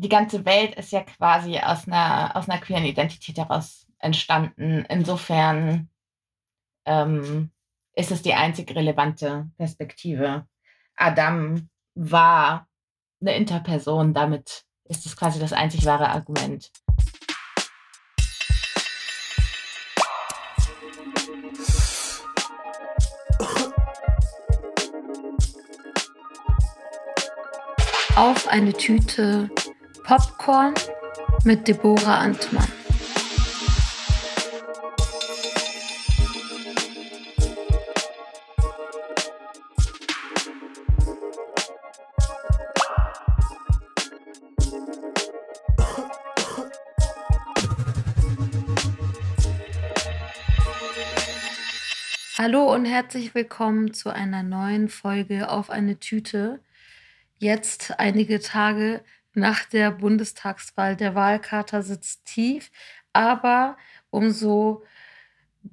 die ganze Welt ist ja quasi aus einer, aus einer queeren Identität heraus entstanden. Insofern ähm, ist es die einzig relevante Perspektive. Adam war eine Interperson, damit ist es quasi das einzig wahre Argument. Auf eine Tüte Popcorn mit Deborah Antmann. Hallo und herzlich willkommen zu einer neuen Folge auf eine Tüte. Jetzt einige Tage nach der Bundestagswahl. Der Wahlkater sitzt tief, aber umso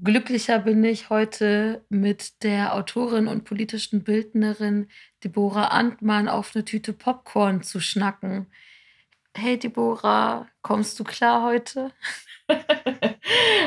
glücklicher bin ich heute mit der Autorin und politischen Bildnerin Deborah Antmann auf eine Tüte Popcorn zu schnacken. Hey Deborah, kommst du klar heute?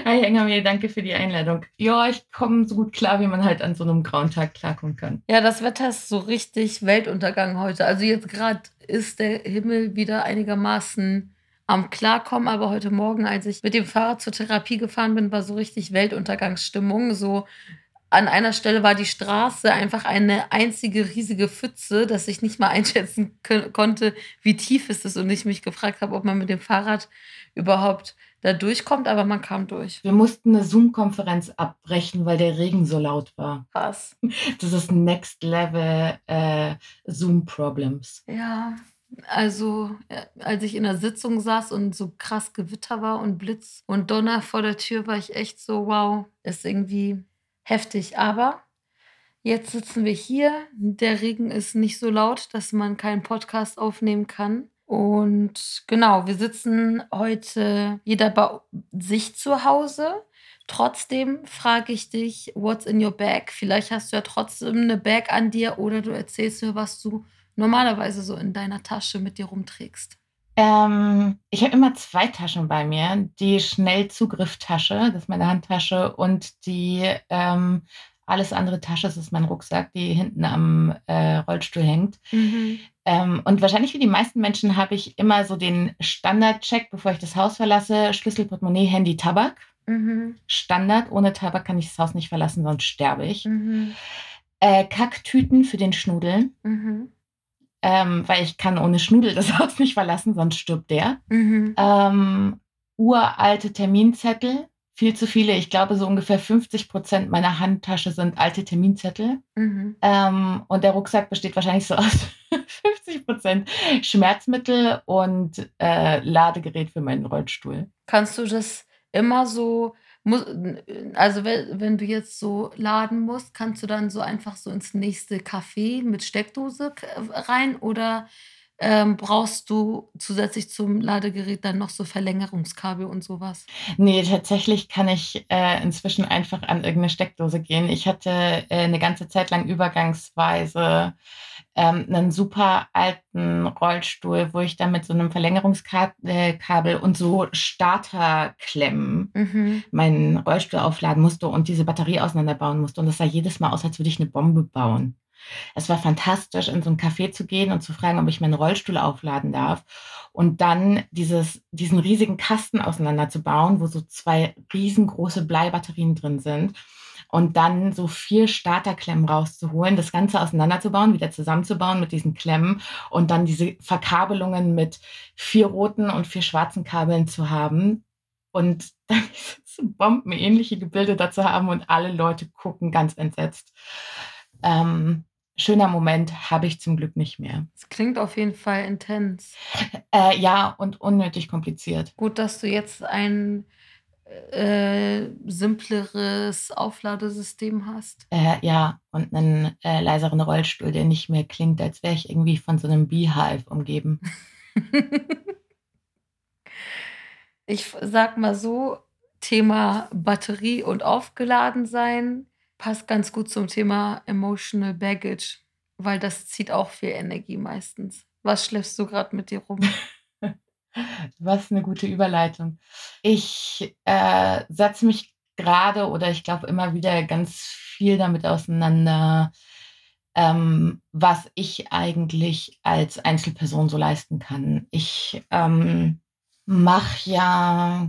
Hi Engamir, danke für die Einladung. Ja, ich komme so gut klar, wie man halt an so einem grauen Tag klarkommen kann. Ja, das Wetter ist so richtig Weltuntergang heute. Also jetzt gerade ist der Himmel wieder einigermaßen am Klarkommen, aber heute Morgen, als ich mit dem Fahrrad zur Therapie gefahren bin, war so richtig Weltuntergangsstimmung. So an einer Stelle war die Straße einfach eine einzige riesige Pfütze, dass ich nicht mal einschätzen konnte, wie tief ist es und ich mich gefragt habe, ob man mit dem Fahrrad überhaupt da durchkommt, aber man kam durch. Wir mussten eine Zoom-Konferenz abbrechen, weil der Regen so laut war. Krass. Das ist Next Level äh, Zoom-Problems. Ja, also äh, als ich in der Sitzung saß und so krass Gewitter war und Blitz und Donner vor der Tür, war ich echt so, wow, ist irgendwie heftig. Aber jetzt sitzen wir hier. Der Regen ist nicht so laut, dass man keinen Podcast aufnehmen kann. Und genau, wir sitzen heute jeder bei sich zu Hause. Trotzdem frage ich dich, what's in your bag? Vielleicht hast du ja trotzdem eine Bag an dir oder du erzählst mir, was du normalerweise so in deiner Tasche mit dir rumträgst. Ähm, ich habe immer zwei Taschen bei mir. Die Schnellzugrifftasche, das ist meine Handtasche, und die ähm, alles andere Tasche, das ist mein Rucksack, die hinten am äh, Rollstuhl hängt. Mhm. Ähm, und wahrscheinlich wie die meisten Menschen habe ich immer so den Standardcheck, bevor ich das Haus verlasse: Schlüssel, Portemonnaie, Handy, Tabak. Mhm. Standard. Ohne Tabak kann ich das Haus nicht verlassen, sonst sterbe ich. Mhm. Äh, Kacktüten für den Schnudel. Mhm. Ähm, weil ich kann ohne Schnudel das Haus nicht verlassen, sonst stirbt der. Mhm. Ähm, uralte Terminzettel viel zu viele. Ich glaube, so ungefähr 50 Prozent meiner Handtasche sind alte Terminzettel. Mhm. Ähm, und der Rucksack besteht wahrscheinlich so aus 50 Prozent Schmerzmittel und äh, Ladegerät für meinen Rollstuhl. Kannst du das immer so, also wenn du jetzt so laden musst, kannst du dann so einfach so ins nächste Café mit Steckdose rein oder ähm, brauchst du zusätzlich zum Ladegerät dann noch so Verlängerungskabel und sowas? Nee, tatsächlich kann ich äh, inzwischen einfach an irgendeine Steckdose gehen. Ich hatte äh, eine ganze Zeit lang übergangsweise ähm, einen super alten Rollstuhl, wo ich dann mit so einem Verlängerungskabel äh, und so Starterklemmen mhm. meinen Rollstuhl aufladen musste und diese Batterie auseinanderbauen musste. Und das sah jedes Mal aus, als würde ich eine Bombe bauen. Es war fantastisch, in so ein Café zu gehen und zu fragen, ob ich meinen Rollstuhl aufladen darf. Und dann dieses, diesen riesigen Kasten auseinanderzubauen, wo so zwei riesengroße Bleibatterien drin sind. Und dann so vier Starterklemmen rauszuholen, das Ganze auseinanderzubauen, wieder zusammenzubauen mit diesen Klemmen und dann diese Verkabelungen mit vier roten und vier schwarzen Kabeln zu haben. Und dann so bombenähnliche Gebilde dazu haben und alle Leute gucken ganz entsetzt. Ähm, schöner Moment habe ich zum Glück nicht mehr. Es klingt auf jeden Fall intens. Äh, ja, und unnötig kompliziert. Gut, dass du jetzt ein äh, simpleres Aufladesystem hast. Äh, ja, und einen äh, leiseren Rollstuhl, der nicht mehr klingt, als wäre ich irgendwie von so einem Beehive umgeben. ich sag mal so, Thema Batterie und aufgeladen sein passt ganz gut zum Thema Emotional Baggage, weil das zieht auch viel Energie meistens. Was schläfst du gerade mit dir rum? Was 'ne gute Überleitung. Ich, äh, setze mich grade oder ich glaube immer wieder ganz viel damit auseinander, ähm, was ich eigentlich als Einzelperson so leisten kann. Ich, ähm, mache ja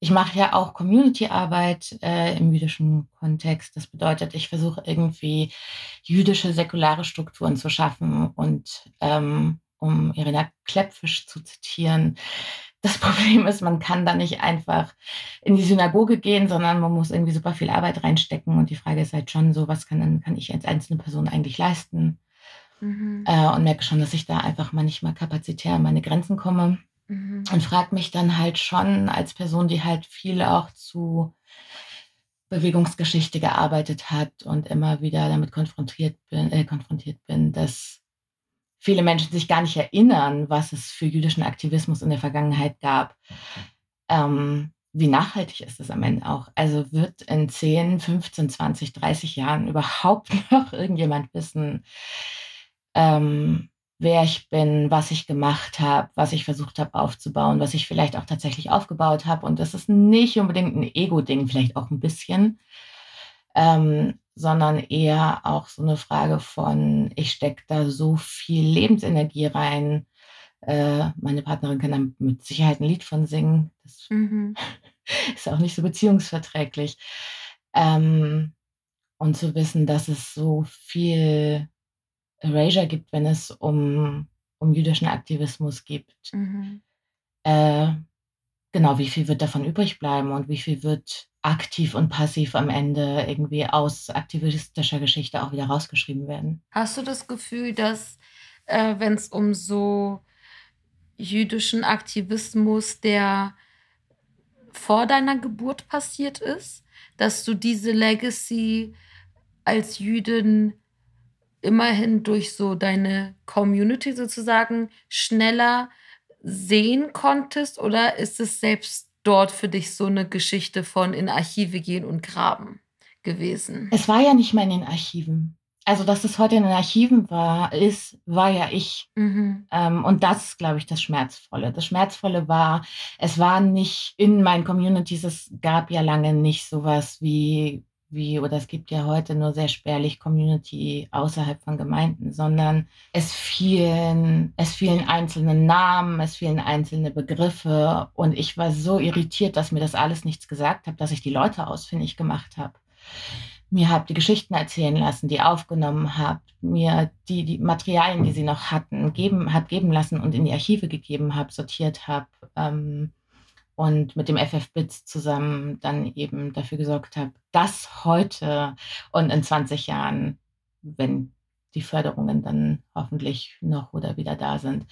ich mache ja auch Community-Arbeit, äh, im jüdischen Kontext. Das bedeutet, ich versuche irgendwie jüdische säkulare Strukturen zu schaffen und, ähm, um Irina Klepfisch zu zitieren: „Das Problem ist, man kann da nicht einfach in die Synagoge gehen, sondern man muss irgendwie super viel Arbeit reinstecken.“ Und die Frage ist halt schon so: „Was kann kann ich als einzelne Person eigentlich leisten?“ Mhm. Äh, und merke schon, dass ich da einfach manchmal kapazitär an meine Grenzen komme Mhm. und frage mich dann halt schon als Person, die halt viel auch zu Bewegungsgeschichte gearbeitet hat und immer wieder damit konfrontiert bin äh, konfrontiert bin, dass viele Menschen sich gar nicht erinnern, was es für jüdischen Aktivismus in der Vergangenheit gab. Ähm, wie nachhaltig ist es am Ende auch? Also, wird in 10, 15, 20, 30 Jahren überhaupt noch irgendjemand wissen, ähm, wer ich bin, was ich gemacht habe, was ich versucht habe aufzubauen, was ich vielleicht auch tatsächlich aufgebaut habe? Und das ist nicht unbedingt 'n Ego-Ding, vielleicht auch 'n bisschen, ähm, sondern eher auch so 'ne Frage von: Ich stecke da so viel Lebensenergie rein. Äh, meine Partnerin kann da mit Sicherheit 'n Lied von singen. Das Mhm. ist auch nicht so beziehungsverträglich. Ähm, und zu wissen, dass es so viel Erasure gibt, wenn es um um jüdischen Aktivismus gibt. Mhm. Äh, genau, wie viel wird davon übrig bleiben und wie viel wird aktiv und passiv am Ende irgendwie aus aktivistischer Geschichte auch wieder rausgeschrieben werden? Hast du das Gefühl, dass, äh, wenn's um so jüdischen Aktivismus, der vor deiner Geburt passiert ist, dass du diese Legacy als Jüdin immerhin durch so deine Community sozusagen schneller sehen konntest? Oder ist es selbst dort für dich so 'ne Geschichte von in Archive gehen und graben gewesen? Es war ja nicht mal in den Archiven. Also, dass es heute in den Archiven war ist, war ja ich. Mhm. Ähm, und das ist, glaube ich, das Schmerzvolle. Das Schmerzvolle war, es war nicht in meinen Communities es gab ja lange nicht so was wie wie oder es gibt ja heute nur sehr spärlich Community außerhalb von Gemeinden, sondern es fielen es fielen einzelne Namen, es fielen einzelne Begriffe und ich war so irritiert, dass mir das alles nichts gesagt hat, dass ich die Leute ausfindig gemacht habe. Mir habe die Geschichten erzählen lassen, die aufgenommen habe, mir die die Materialien, die sie noch hatten, geben habe geben lassen und in die Archive gegeben habe, sortiert habe, ähm, und mit dem FF BITS zusammen dann eben dafür gesorgt habe, dass heute und in 20 Jahren, wenn die Förderungen dann hoffentlich noch oder wieder da sind,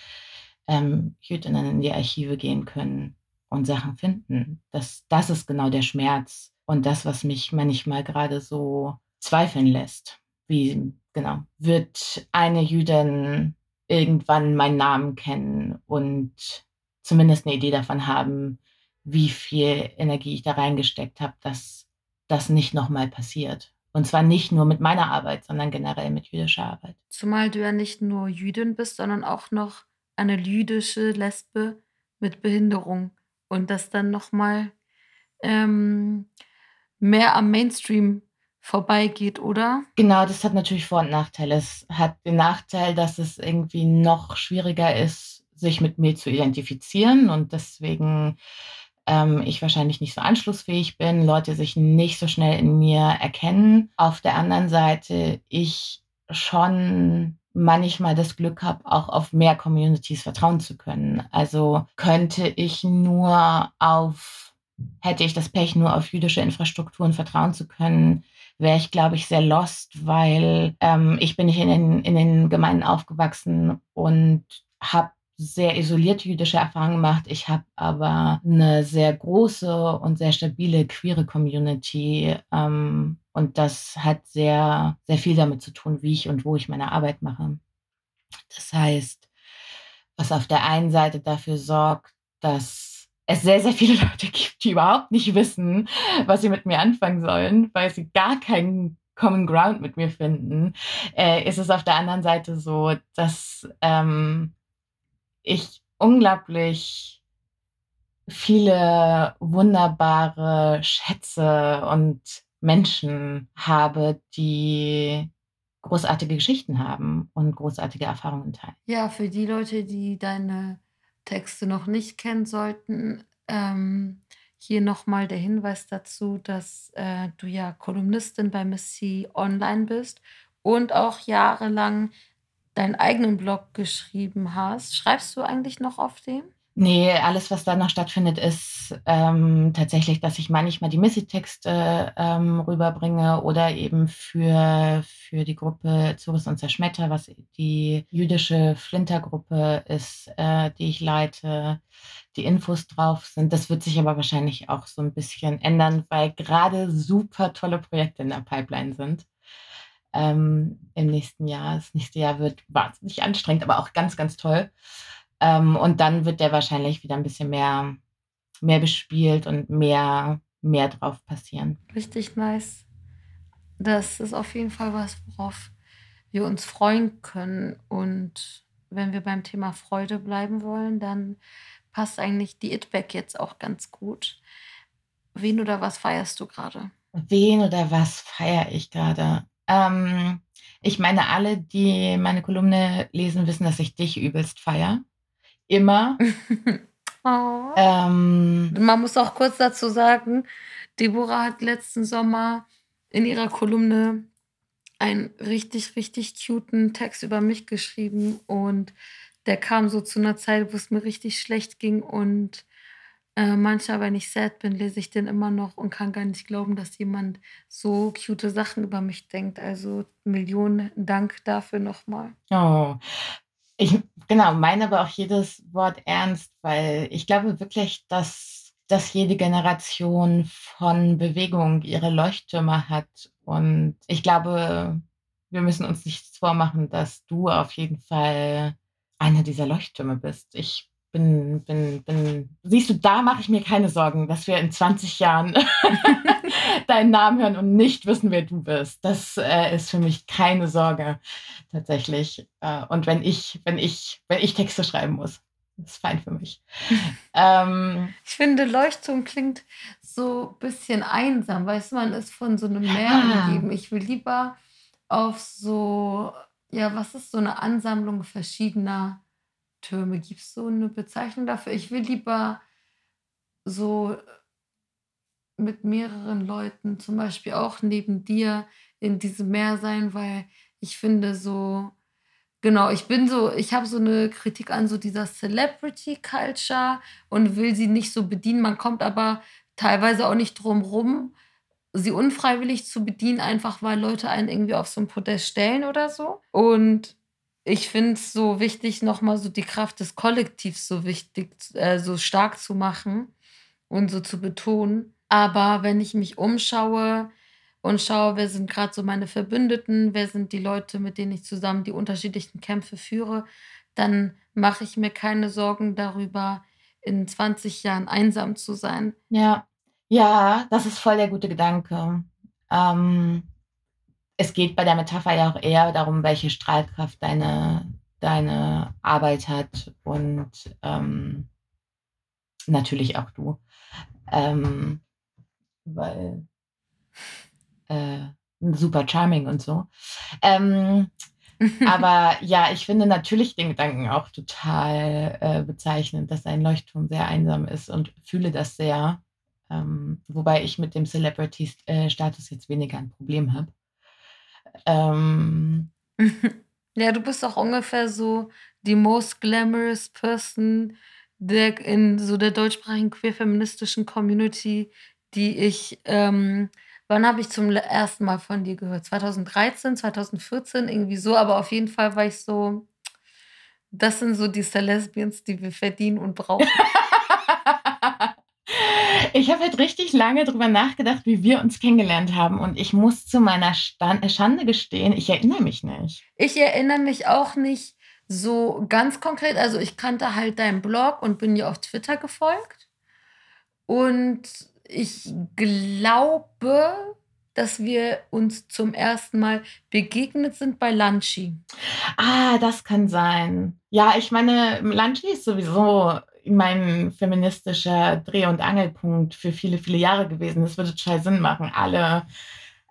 ähm, Jüdinnen in die Archive gehen können und Sachen finden. Das das ist genau der Schmerz und das, was mich manchmal grade so zweifeln lässt. Wie genau, wird eine Jüdin irgendwann meinen Namen kennen und zumindest 'ne Idee davon haben, wie viel Energie ich da reingesteckt habe, dass das nicht noch mal passiert. Und zwar nicht nur mit meiner Arbeit, sondern generell mit jüdischer Arbeit. Zumal du ja nicht nur Jüdin bist, sondern auch noch eine jüdische Lesbe mit Behinderung und das dann noch mal, ähm, mehr am Mainstream vorbeigeht, oder? Genau, das hat natürlich Vor und Nachteile. Es hat den Nachteil, dass es irgendwie noch schwieriger ist, sich mit mir zu identifizieren und deswegen, ähm, ich wahrscheinlich nicht so anschlussfähig bin, Leute sich nicht so schnell in mir erkennen. Auf der anderen Seite ich schon manchmal das Glück habe, auch auf mehr Communities vertrauen zu können. Also, könnte ich nur auf hätte ich das Pech, nur auf jüdische Infrastrukturen vertrauen zu können, wäre ich, glaube ich, sehr lost, weil, ähm, ich bin nicht in den in den Gemeinden aufgewachsen und habe sehr isolierte jüdische Erfahrungen gemacht. Ich habe aber 'ne sehr große und sehr stabile queere Community, ähm, und das hat sehr, sehr viel damit zu tun, wie ich und wo ich meine Arbeit mache. Das heißt, was auf der einen Seite dafür sorgt, dass es sehr, sehr viele Leute gibt, die überhaupt nicht wissen, was sie mit mir anfangen sollen, weil sie gar keinen Common Ground mit mir finden, äh, ist es auf der anderen Seite so, dass, ähm, ich unglaublich viele wunderbare Schätze und Menschen habe, die großartige Geschichten haben und großartige Erfahrungen teilen. Ja, für die Leute, die deine Texte noch nicht kennen sollten, ähm, hier nochmal der Hinweis dazu, dass äh, du ja Kolumnistin bei Missy Online bist und auch jahrelang deinen eigenen Blog geschrieben hast. Schreibst du eigentlich noch auf dem? Nee, alles, was da noch stattfindet, ist ähm, tatsächlich, dass ich manchmal die Missy-Texte ähm, rüberbringe oder eben für, für die Gruppe Zurus und Zerschmetter, was die jüdische Flintergruppe ist, äh, die ich leite, die Infos drauf sind. Das wird sich aber wahrscheinlich auch so ein bisschen ändern, weil gerade super tolle Projekte in der Pipeline sind. Ähm, Im nächsten Jahr. Das nächste Jahr wird wahnsinnig anstrengend, aber auch ganz, ganz toll. Ähm, und dann wird der wahrscheinlich wieder ein bisschen mehr, mehr bespielt und mehr, mehr drauf passieren. Richtig nice. Das ist auf jeden Fall was, worauf wir uns freuen können. Und wenn wir beim Thema Freude bleiben wollen, dann passt eigentlich die It-Back jetzt auch ganz gut. Wen oder was feierst du gerade? Wen oder was feiere ich gerade? Ähm, ich meine, alle, die meine Kolumne lesen, wissen, dass ich dich übelst feiere immer. oh. ähm, Man muss auch kurz dazu sagen, Deborah hat letzten Sommer in ihrer Kolumne einen richtig, richtig cuten Text über mich geschrieben und der kam so zu einer Zeit, wo es mir richtig schlecht ging und äh, manchmal, wenn ich sad bin, lese ich den immer noch und kann gar nicht glauben, dass jemand so cute Sachen über mich denkt. Also Millionen Dank dafür nochmal. Oh, ich genau, meine aber auch jedes Wort ernst, weil ich glaube wirklich, dass dass jede Generation von Bewegung ihre Leuchttürme hat. Und ich glaube, wir müssen uns nichts vormachen, dass du auf jeden Fall einer dieser Leuchttürme bist. Ich bin, bin, bin, siehst du, da mache ich mir keine Sorgen, dass wir in 20 Jahren deinen Namen hören und nicht wissen, wer du bist. Das äh, ist für mich keine Sorge, tatsächlich. Äh, und wenn ich, wenn ich, wenn ich Texte schreiben muss, ist fein für mich. ähm, ich finde, Leuchtturm klingt so ein bisschen einsam, weißt du, man ist von so einem Meer umgeben. Ich will lieber auf so, ja, was ist so eine Ansammlung verschiedener Türme. Gibt es so eine Bezeichnung dafür? Ich will lieber so mit mehreren Leuten, zum Beispiel auch neben dir, in diesem Meer sein, weil ich finde so, genau, ich bin so, ich habe so eine Kritik an so dieser Celebrity Culture und will sie nicht so bedienen. Man kommt aber teilweise auch nicht drum rum, sie unfreiwillig zu bedienen, einfach weil Leute einen irgendwie auf so ein Podest stellen oder so. Und ich finde es so wichtig, nochmal so die Kraft des Kollektivs so wichtig, äh, so stark zu machen und so zu betonen. Aber wenn ich mich umschaue und schaue, wer sind gerade so meine Verbündeten, wer sind die Leute, mit denen ich zusammen die unterschiedlichen Kämpfe führe, dann mache ich mir keine Sorgen darüber, in 20 Jahren einsam zu sein. Ja, ja, das ist voll der gute Gedanke. Ähm, es geht bei der Metapher ja auch eher darum, welche Strahlkraft deine, deine Arbeit hat und ähm, natürlich auch du. Ähm, weil äh, super charming und so. Ähm, aber ja, ich finde natürlich den Gedanken auch total äh, bezeichnend, dass ein Leuchtturm sehr einsam ist und fühle das sehr. Ähm, wobei ich mit dem Celebrity-Status jetzt weniger ein Problem habe. Ähm, ja, du bist auch ungefähr so die most glamorous person der in so der deutschsprachigen queer-feministischen Community, die ich, ähm, wann habe ich zum ersten Mal von dir gehört? 2013, 2014, irgendwie so, aber auf jeden Fall war ich so, das sind so die Celesbians, die wir verdienen und brauchen. Ich habe halt richtig lange drüber nachgedacht, wie wir uns kennengelernt haben. Und ich muss zu meiner Stand Schande gestehen, ich erinnere mich nicht. Ich erinnere mich auch nicht so ganz konkret. Also ich kannte halt deinen Blog und bin dir auf Twitter gefolgt. Und ich glaube, dass wir uns zum ersten Mal begegnet sind bei Lunchi. Ah, das kann sein. Ja, ich meine, Lunchi ist sowieso mein feministischer Dreh- und Angelpunkt für viele, viele Jahre gewesen. Das würde total Sinn machen. Alle,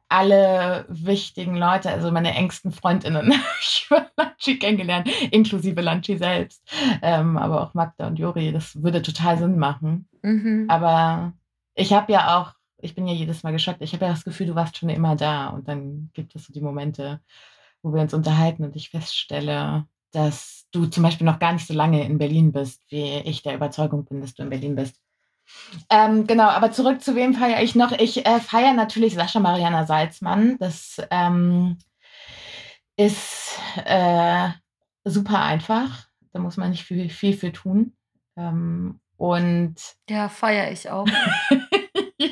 alle wichtigen Leute, also meine engsten Freundinnen, ich habe Lanchi kennengelernt, inklusive Lanchi selbst, ähm, aber auch Magda und Juri, das würde total Sinn machen. Mhm. Aber ich habe ja auch, ich bin ja jedes Mal geschockt, ich habe ja das Gefühl, du warst schon immer da und dann gibt es so die Momente, wo wir uns unterhalten und ich feststelle, dass du zum Beispiel noch gar nicht so lange in Berlin bist, wie ich der Überzeugung bin, dass du in Berlin bist. Ähm, genau, aber zurück zu wem feiere ich noch? Ich äh, feiere natürlich Sascha Mariana Salzmann. Das ähm, ist äh, super einfach. Da muss man nicht viel, viel für tun. Ähm, und ja, feiere ich auch. ja.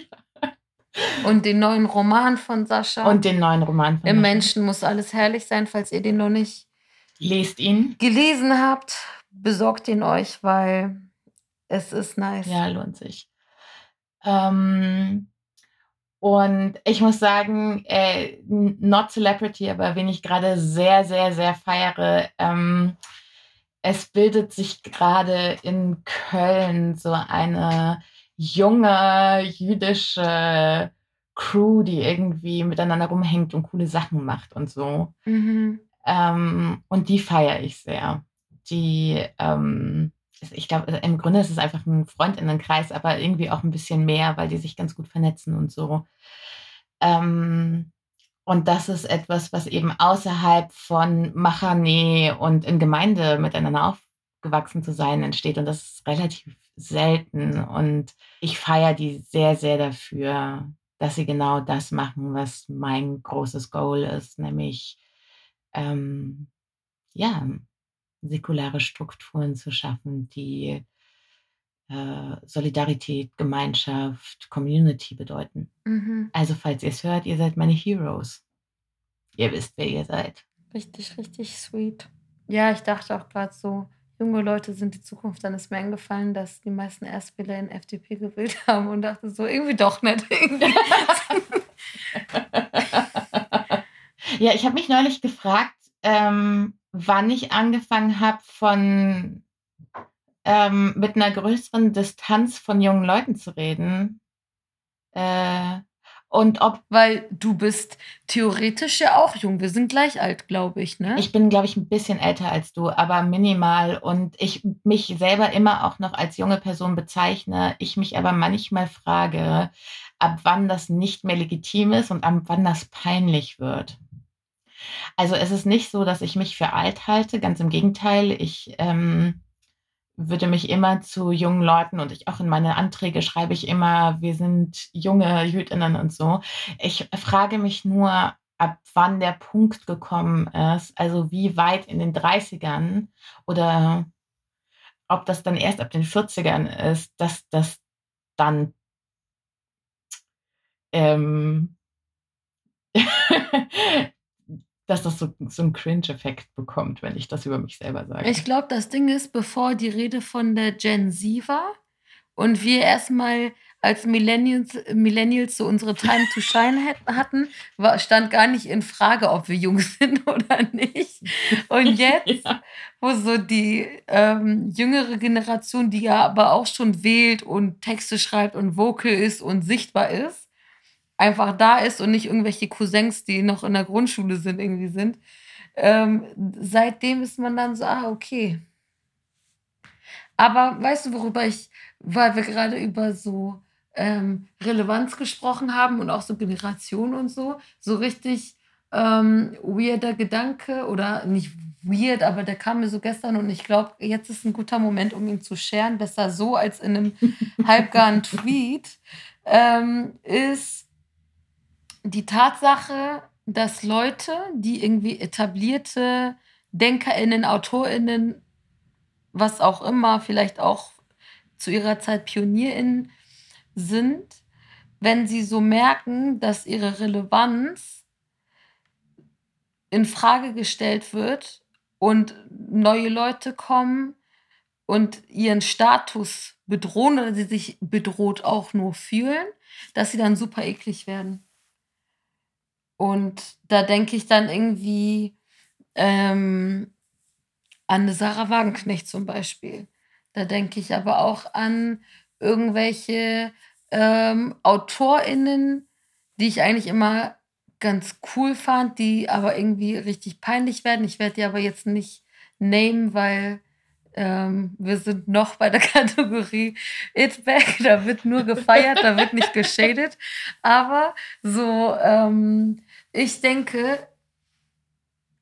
Und den neuen Roman von Sascha. Und den neuen Roman von Im. Menschen muss alles herrlich sein, falls ihr den noch nicht Lest ihn. gelesen habt. Besorgt ihn euch, weil es ist nice. Ja, lohnt sich. Ähm, und ich muss sagen, äh, not Celebrity, aber wen ich gerade sehr, sehr, sehr feiere, ähm, es bildet sich gerade in Köln so eine junge jüdische Crew, die irgendwie miteinander rumhängt und coole Sachen macht und so. Mhm. Ähm, und die feiere ich sehr. Die, ähm, ich glaube, im Grunde ist es einfach ein Freundinnenkreis, aber irgendwie auch ein bisschen mehr, weil die sich ganz gut vernetzen und so. Ähm, und das ist etwas, was eben außerhalb von Machane und in Gemeinde miteinander aufgewachsen zu sein entsteht. Und das ist relativ selten. Und ich feiere die sehr, sehr dafür, dass sie genau das machen, was mein großes Goal ist, nämlich ähm, ja, säkulare Strukturen zu schaffen, die äh, Solidarität, Gemeinschaft, Community bedeuten. Mhm. Also falls ihr es hört, ihr seid meine Heroes. Ihr wisst, wer ihr seid. Richtig, richtig sweet. Ja, ich dachte auch gerade so, junge Leute sind die Zukunft. Dann ist mir eingefallen, dass die meisten Erstwähler in FDP gewählt haben und dachte so, irgendwie doch nicht. ja, ich habe mich neulich gefragt, ähm, wann ich angefangen habe, von ähm, mit einer größeren Distanz von jungen Leuten zu reden. Äh, und ob. Weil du bist theoretisch ja auch jung. Wir sind gleich alt, glaube ich, ne? Ich bin, glaube ich, ein bisschen älter als du, aber minimal. Und ich mich selber immer auch noch als junge Person bezeichne. Ich mich aber manchmal frage, ab wann das nicht mehr legitim ist und ab wann das peinlich wird. Also es ist nicht so, dass ich mich für alt halte, ganz im Gegenteil. Ich ähm, würde mich immer zu jungen Leuten und ich auch in meine Anträge schreibe ich immer, wir sind junge Jüdinnen und so. Ich frage mich nur, ab wann der Punkt gekommen ist, also wie weit in den 30ern oder ob das dann erst ab den 40ern ist, dass das dann ähm, dass das so, so einen Cringe-Effekt bekommt, wenn ich das über mich selber sage. Ich glaube, das Ding ist, bevor die Rede von der Gen Z war und wir erstmal als Millennials, Millennials so unsere Time to Shine hatten, war, stand gar nicht in Frage, ob wir jung sind oder nicht. Und jetzt, ja. wo so die ähm, jüngere Generation, die ja aber auch schon wählt und Texte schreibt und vocal ist und sichtbar ist, einfach da ist und nicht irgendwelche Cousins, die noch in der Grundschule sind, irgendwie sind. Ähm, seitdem ist man dann so, ah, okay. Aber weißt du, worüber ich, weil wir gerade über so ähm, Relevanz gesprochen haben und auch so Generation und so, so richtig ähm, weirder Gedanke oder nicht weird, aber der kam mir so gestern und ich glaube, jetzt ist ein guter Moment, um ihn zu scheren, besser so als in einem halbgaren Tweet, ähm, ist, die Tatsache, dass Leute, die irgendwie etablierte DenkerInnen, AutorInnen, was auch immer, vielleicht auch zu ihrer Zeit PionierInnen sind, wenn sie so merken, dass ihre Relevanz in Frage gestellt wird und neue Leute kommen und ihren Status bedrohen oder sie sich bedroht auch nur fühlen, dass sie dann super eklig werden. Und da denke ich dann irgendwie ähm, an Sarah Wagenknecht zum Beispiel, Da denke ich aber auch an irgendwelche, ähm, AutorInnen, die ich eigentlich immer ganz cool fand, die aber irgendwie richtig peinlich werden. Ich werde die aber jetzt nicht nehmen, weil ähm, wir sind noch bei der Kategorie It Back. Da wird nur gefeiert, da wird nicht geschadet. Aber so, ähm, ich denke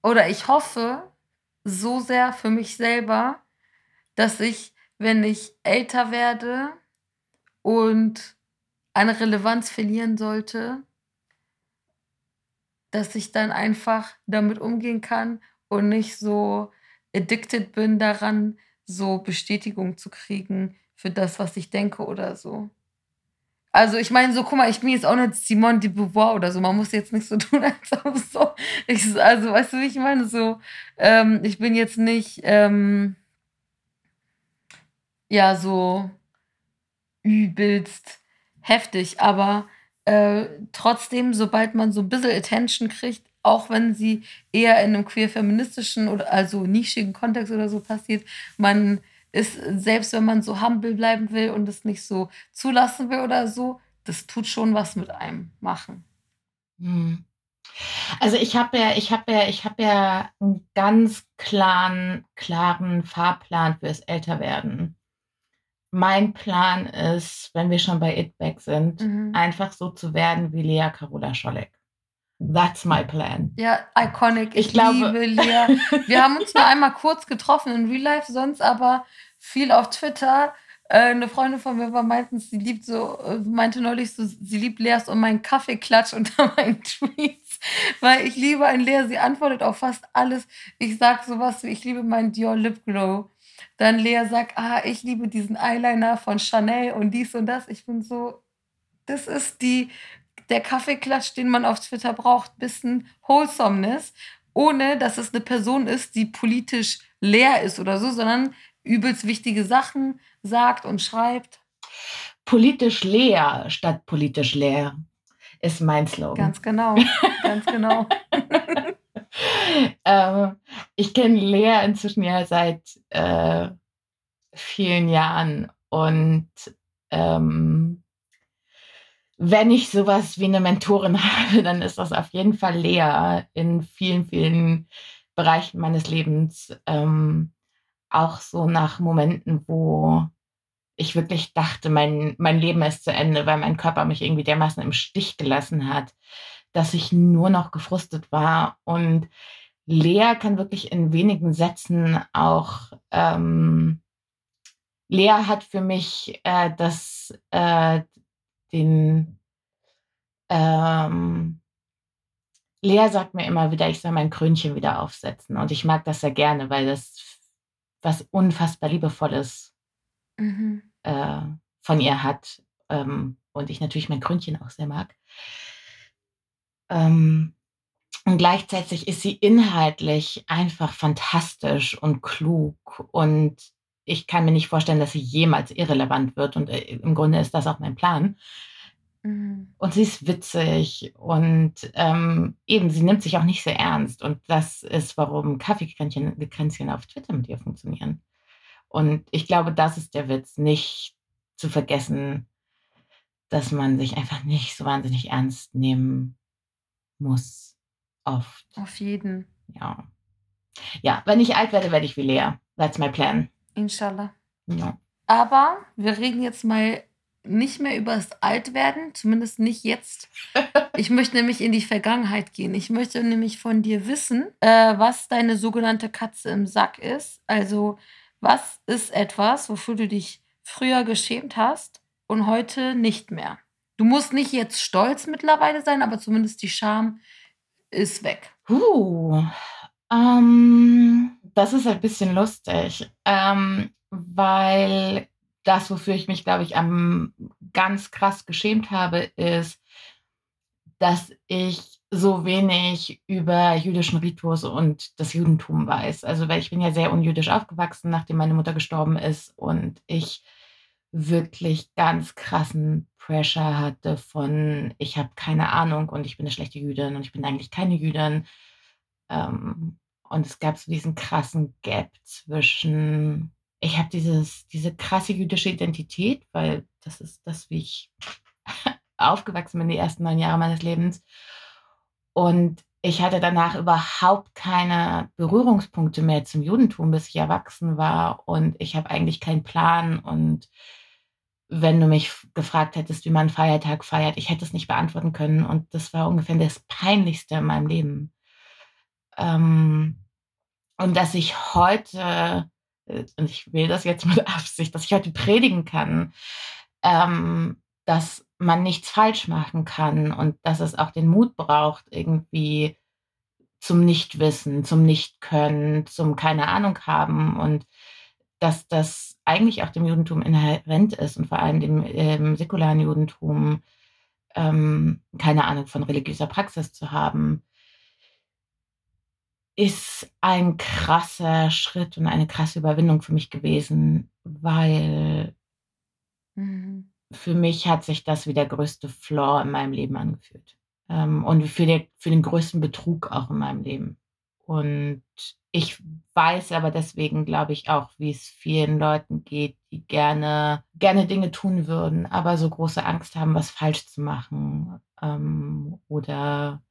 oder ich hoffe so sehr für mich selber, dass ich, wenn ich älter werde und eine Relevanz verlieren sollte, dass ich dann einfach damit umgehen kann und nicht so addicted bin daran, so Bestätigung zu kriegen für das, was ich denke oder so. Also ich meine, so, guck mal, ich bin jetzt auch nicht Simone de Beauvoir oder so. Man muss jetzt nicht so tun, als ob so. Ich, also, weißt du, wie ich meine? So, ähm, ich bin jetzt nicht, ähm, ja, so übelst heftig, aber äh, trotzdem, sobald man so ein bisschen Attention kriegt, auch wenn sie eher in einem queer-feministischen oder also nischigen Kontext oder so passiert, man ist, selbst wenn man so humble bleiben will und es nicht so zulassen will oder so, das tut schon was mit einem machen. Hm. Also ich habe ja, ich habe ja, ich habe ja einen ganz klaren, klaren Fahrplan fürs Älterwerden. Mein Plan ist, wenn wir schon bei It Back sind, mhm. einfach so zu werden wie Lea Carola Scholleck. That's my plan. Ja, iconic. Ich, ich glaube, liebe Lea. Wir haben uns nur einmal kurz getroffen in Real Life, sonst aber viel auf Twitter. Äh, eine Freundin von mir war meistens, sie liebt so, äh, meinte neulich so, sie liebt Leas und meinen Kaffeeklatsch unter meinen Tweets. Weil ich liebe ein Lea, sie antwortet auf fast alles. Ich sag sowas wie, ich liebe meinen Dior Lip Glow. Dann Lea sagt, ah, ich liebe diesen Eyeliner von Chanel und dies und das. Ich bin so, das ist die der Kaffeeklatsch, den man auf Twitter braucht, bisschen Wholesomeness, ohne dass es eine Person ist, die politisch leer ist oder so, sondern übelst wichtige Sachen sagt und schreibt. Politisch leer statt politisch leer ist mein Slogan. Ganz genau, ganz genau. ähm, ich kenne Lea inzwischen ja seit äh, vielen Jahren und ähm, wenn ich sowas wie eine Mentorin habe, dann ist das auf jeden Fall Lea in vielen, vielen Bereichen meines Lebens. Ähm, auch so nach Momenten, wo ich wirklich dachte, mein, mein Leben ist zu Ende, weil mein Körper mich irgendwie dermaßen im Stich gelassen hat, dass ich nur noch gefrustet war. Und Lea kann wirklich in wenigen Sätzen auch, ähm, Lea hat für mich äh, das, äh, den, ähm, Lea sagt mir immer wieder, ich soll mein Krönchen wieder aufsetzen. Und ich mag das sehr gerne, weil das was unfassbar Liebevolles mhm. äh, von ihr hat. Ähm, und ich natürlich mein Krönchen auch sehr mag. Ähm, und gleichzeitig ist sie inhaltlich einfach fantastisch und klug. Und ich kann mir nicht vorstellen, dass sie jemals irrelevant wird. Und äh, im Grunde ist das auch mein Plan. Mhm. Und sie ist witzig und ähm, eben, sie nimmt sich auch nicht sehr ernst. Und das ist, warum Kaffeekränzchen auf Twitter mit ihr funktionieren. Und ich glaube, das ist der Witz, nicht zu vergessen, dass man sich einfach nicht so wahnsinnig ernst nehmen muss. Oft. Auf jeden. Ja. Ja, wenn ich alt werde, werde ich wie Lea. That's my plan. Inshallah. Ja. Aber wir reden jetzt mal nicht mehr über das Altwerden, zumindest nicht jetzt. Ich möchte nämlich in die Vergangenheit gehen. Ich möchte nämlich von dir wissen, äh, was deine sogenannte Katze im Sack ist. Also, was ist etwas, wofür du dich früher geschämt hast und heute nicht mehr? Du musst nicht jetzt stolz mittlerweile sein, aber zumindest die Scham ist weg. Uh, ähm, das ist ein bisschen lustig, ähm, weil das, wofür ich mich, glaube ich, am ganz krass geschämt habe, ist, dass ich so wenig über jüdischen Ritus und das Judentum weiß. Also, weil ich bin ja sehr unjüdisch aufgewachsen, nachdem meine Mutter gestorben ist und ich wirklich ganz krassen Pressure hatte von, ich habe keine Ahnung und ich bin eine schlechte Jüdin und ich bin eigentlich keine Jüdin. Ähm, und es gab so diesen krassen Gap zwischen ich habe diese krasse jüdische Identität, weil das ist das, wie ich aufgewachsen bin, die ersten 9 Jahre meines Lebens. Und ich hatte danach überhaupt keine Berührungspunkte mehr zum Judentum, bis ich erwachsen war und ich habe eigentlich keinen Plan und wenn du mich gefragt hättest, wie man Feiertag feiert, ich hätte es nicht beantworten können und das war ungefähr das Peinlichste in meinem Leben. Ähm, und dass ich heute äh, und ich wähle das jetzt mit Absicht, dass ich heute predigen kann, ähm, dass man nichts falsch machen kann und dass es auch den Mut braucht, irgendwie zum Nichtwissen, zum Nichtkönnen, zum keine Ahnung haben und dass das eigentlich auch dem Judentum inhärent ist und vor allem dem, ähm, säkularen Judentum, ähm, keine Ahnung von religiöser Praxis zu haben ist ein krasser Schritt und eine krasse Überwindung für mich gewesen, weil Mhm. für mich hat sich das wie der größte Flaw in meinem Leben angefühlt, ähm, und für der für den größten Betrug auch in meinem Leben. Und ich weiß aber deswegen, glaube ich, auch, wie es vielen Leuten geht, die gerne gerne Dinge tun würden, aber so große Angst haben, was falsch zu machen, ähm, oder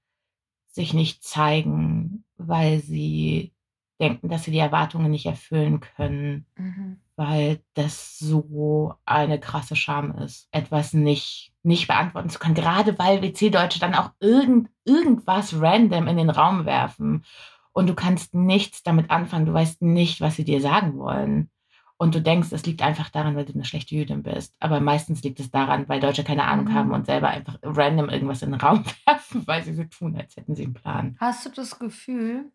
sich nicht zeigen, weil sie denken, dass sie die Erwartungen nicht erfüllen können, Mhm. weil das so eine krasse Scham ist, etwas nicht nicht beantworten zu können, gerade weil WC-Deutsche dann auch irgend irgendwas random in den Raum werfen und du kannst nichts damit anfangen. Du weißt nicht, was sie dir sagen wollen. Und du denkst, es liegt einfach daran, weil du 'ne schlechte Jüdin bist. Aber meistens liegt es daran, weil Deutsche keine Ahnung haben Mhm. und selber einfach random irgendwas in den Raum werfen, weil sie so tun, als hätten sie 'n Plan. Hast du das Gefühl,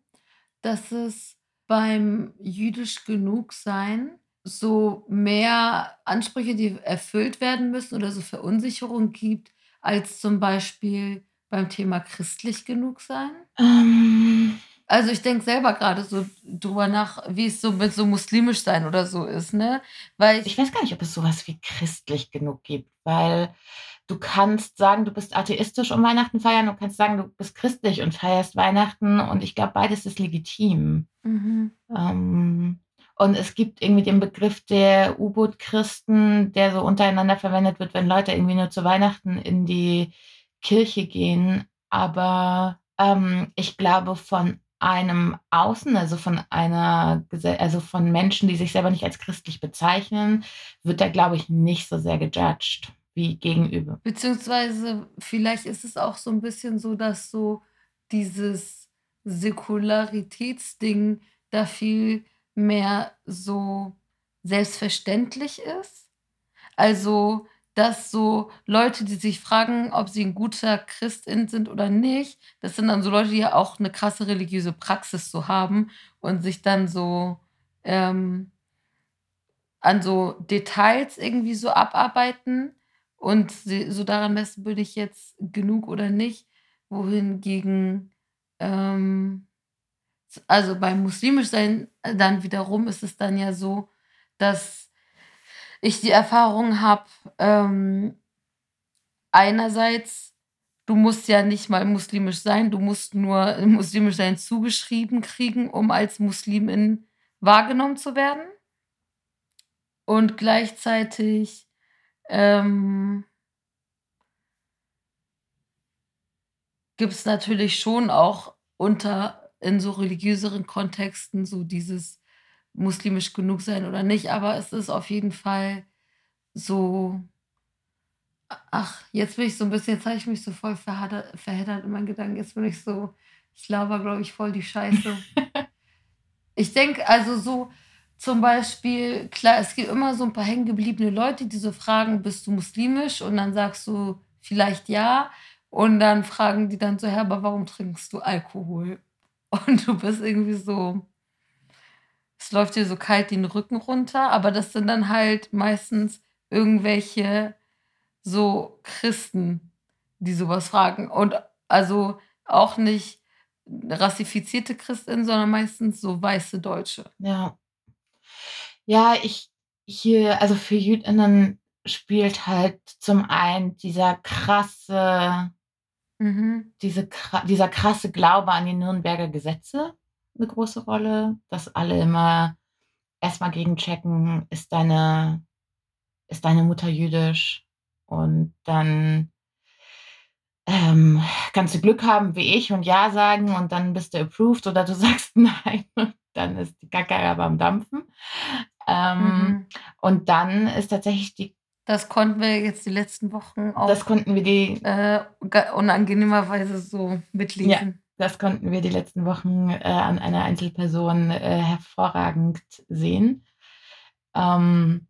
dass es beim jüdisch genug sein so mehr Ansprüche, die erfüllt werden müssen oder so Verunsicherung gibt, als zum Beispiel beim Thema christlich genug sein? Ähm. Also, ich denke selber grade so drüber nach, wie es so mit so muslimisch sein oder so ist, ne? Weil Ich ich weiß gar nicht, ob es so was wie christlich genug gibt, weil du kannst sagen, du bist atheistisch und Weihnachten feiern, du kannst sagen, du bist christlich und feierst Weihnachten und ich glaube, beides ist legitim. Mhm. Ähm, und es gibt irgendwie den Begriff der U-Boot-Christen, der so untereinander verwendet wird, wenn Leute irgendwie nur zu Weihnachten in die Kirche gehen. Aber, ähm, ich glaube, von einem Außen, also von einer also von Menschen, die sich selber nicht als christlich bezeichnen, wird da, glaube ich, nicht so sehr gejudged wie gegenüber. Beziehungsweise vielleicht ist es auch so 'n bisschen so, dass so dieses Säkularitätsding da viel mehr so selbstverständlich ist. Also, dass so Leute, die sich fragen, ob sie 'n guter Christin sind oder nicht, das sind dann so Leute, die ja auch 'ne krasse religiöse Praxis so haben und sich dann so, ähm an so Details irgendwie so abarbeiten. Und so daran messen, bin ich jetzt genug oder nicht, wohingegen, ähm also beim muslimisch sein dann wiederum ist es dann ja so, dass ich die Erfahrung habe, ähm einerseits, du musst ja nicht mal muslimisch sein, du musst nur muslimisch sein zugeschrieben kriegen, um als Muslimin wahrgenommen zu werden. Und gleichzeitig, ähm gibt's natürlich schon auch unter in so religiöseren Kontexten so dieses muslimisch genug sein oder nicht, aber es ist auf jeden Fall so ach, jetzt bin ich so 'n bisschen jetzt habe ich mich so voll verheddert in meinen Gedanken. Jetzt bin ich so ich laber, glaube ich, voll die Scheiße. Ich denke also so zum Beispiel, klar, es gibt immer so 'n paar hängengebliebene Leute, die so fragen: „Bist du muslimisch?“ Und dann sagst du vielleicht: „Ja.“ Und dann fragen die dann so: „Hä, aber warum trinkst du Alkohol?“ Und du bist irgendwie so es läuft dir so kalt den Rücken runter, aber das sind dann halt meistens irgendwelche so Christen, die so was fragen. Und also auch nicht rassifizierte Christinnen, sondern meistens so weiße Deutsche. Ja. Ja, ich hier also für JüdInnen spielt halt zum einen dieser krasse Mhm. diese dieser krasse Glaube an die Nürnberger Gesetze 'ne große Rolle, dass alle immer, erstmal gegenchecken, ist deine ist deine Mutter jüdisch? Und dann ähm, kannst du Glück haben wie ich und ja sagen und dann bist du approved oder du sagst nein und dann ist die Kacke aber am Dampfen. Ähm, Mhm. Und dann ist tatsächlich die Das konnten wir jetzt die letzten Wochen das auch konnten wir die äh, unangenehmerweise so ja, mitlesen. Das konnten wir die letzten Wochen, äh, an einer Einzelperson, äh, hervorragend sehen. Ähm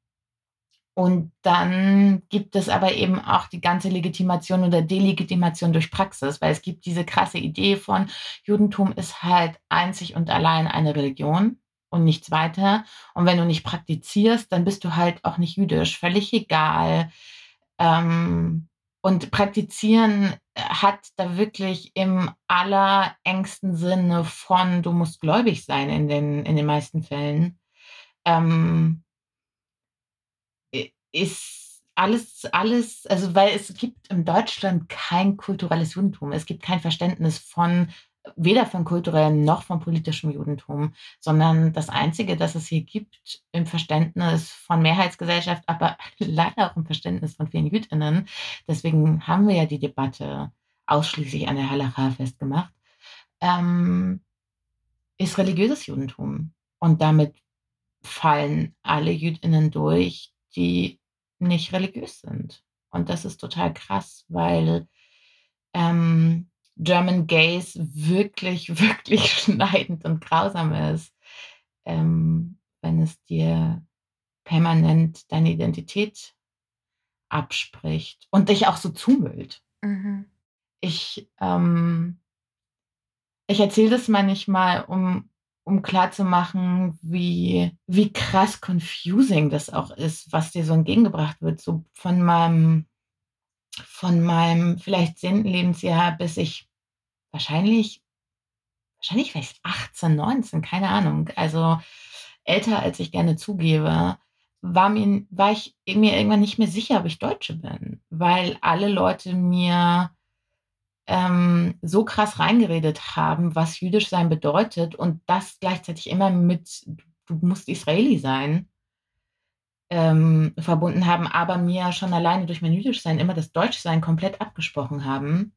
und dann gibt es aber eben auch die ganze Legitimation oder Delegitimation durch Praxis, weil es gibt diese krasse Idee von Judentum ist halt einzig und allein eine Religion und nichts weiter. Und wenn du nicht praktizierst, dann bist du halt auch nicht jüdisch, völlig egal. Ähm, und praktizieren hat da wirklich im allerengsten Sinne von, du musst gläubig sein in den, in den meisten Fällen. Ähm, ist alles alles also, weil es gibt in Deutschland kein kulturelles Judentum. Es gibt kein Verständnis von weder von kulturellem noch von politischem Judentum, sondern das Einzige, das es hier gibt im Verständnis von Mehrheitsgesellschaft, aber leider auch im Verständnis von vielen Jüdinnen, deswegen haben wir ja die Debatte ausschließlich an der Halacha festgemacht, ähm, ist religiöses Judentum. Und damit fallen alle Jüdinnen durch, die nicht religiös sind. Und das ist total krass, weil, ähm, German Gays wirklich, wirklich schneidend und grausam ist, ähm, wenn es dir permanent deine Identität abspricht und dich auch so zumüllt. Mhm. Ich, ähm ich erzähle das manchmal, um um klarzumachen, wie wie krass confusing das auch ist, was dir so entgegengebracht wird, so von meinem von meinem vielleicht 10. Lebensjahr bis ich wahrscheinlich wahrscheinlich vielleicht 18, 19, keine Ahnung, also älter, als ich gerne zugebe, war mir war ich mir irgendwann nicht mehr sicher, ob ich Deutsche bin, weil alle Leute mir ähm, so krass reingeredet haben, was jüdisch sein bedeutet und das gleichzeitig immer mit „Du musst Israeli sein“ ähm, verbunden haben, aber mir schon alleine durch mein Jüdischsein immer das Deutschsein komplett abgesprochen haben.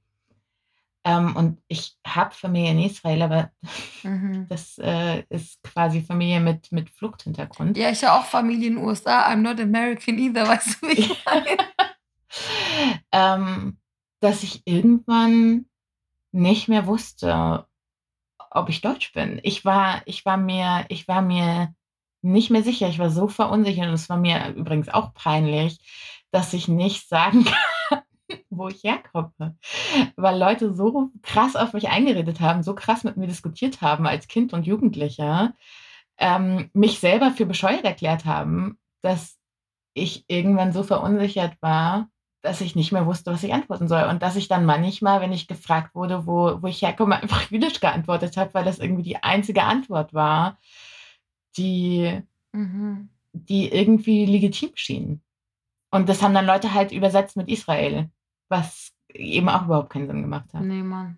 Ähm, und ich habe Familie in Israel, aber Mhm. das, äh, ist quasi Familie mit mit Fluchthintergrund. Ja, ich habe auch Familie in USA. I'm not American either, weißt du, wie ich? Ähm, dass ich irgendwann nicht mehr wusste, ob ich deutsch bin. Ich war ich war mir ich war mir nicht mehr sicher. Ich war so verunsichert und es war mir übrigens auch peinlich, dass ich nicht sagen kann, wo ich herkomme, weil Leute so krass auf mich eingeredet haben, so krass mit mir diskutiert haben als Kind und Jugendlicher, ähm, mich selber für bescheuert erklärt haben, dass ich irgendwann so verunsichert war, dass ich nicht mehr wusste, was ich antworten soll und dass ich dann manchmal, wenn ich gefragt wurde, wo wo ich herkomme, einfach Jüdisch geantwortet habe, weil das irgendwie die einzige Antwort war, die Mhm. die irgendwie legitim schien. Und das haben dann Leute halt übersetzt mit Israel, was eben auch überhaupt keinen Sinn gemacht hat. Ne, Mann.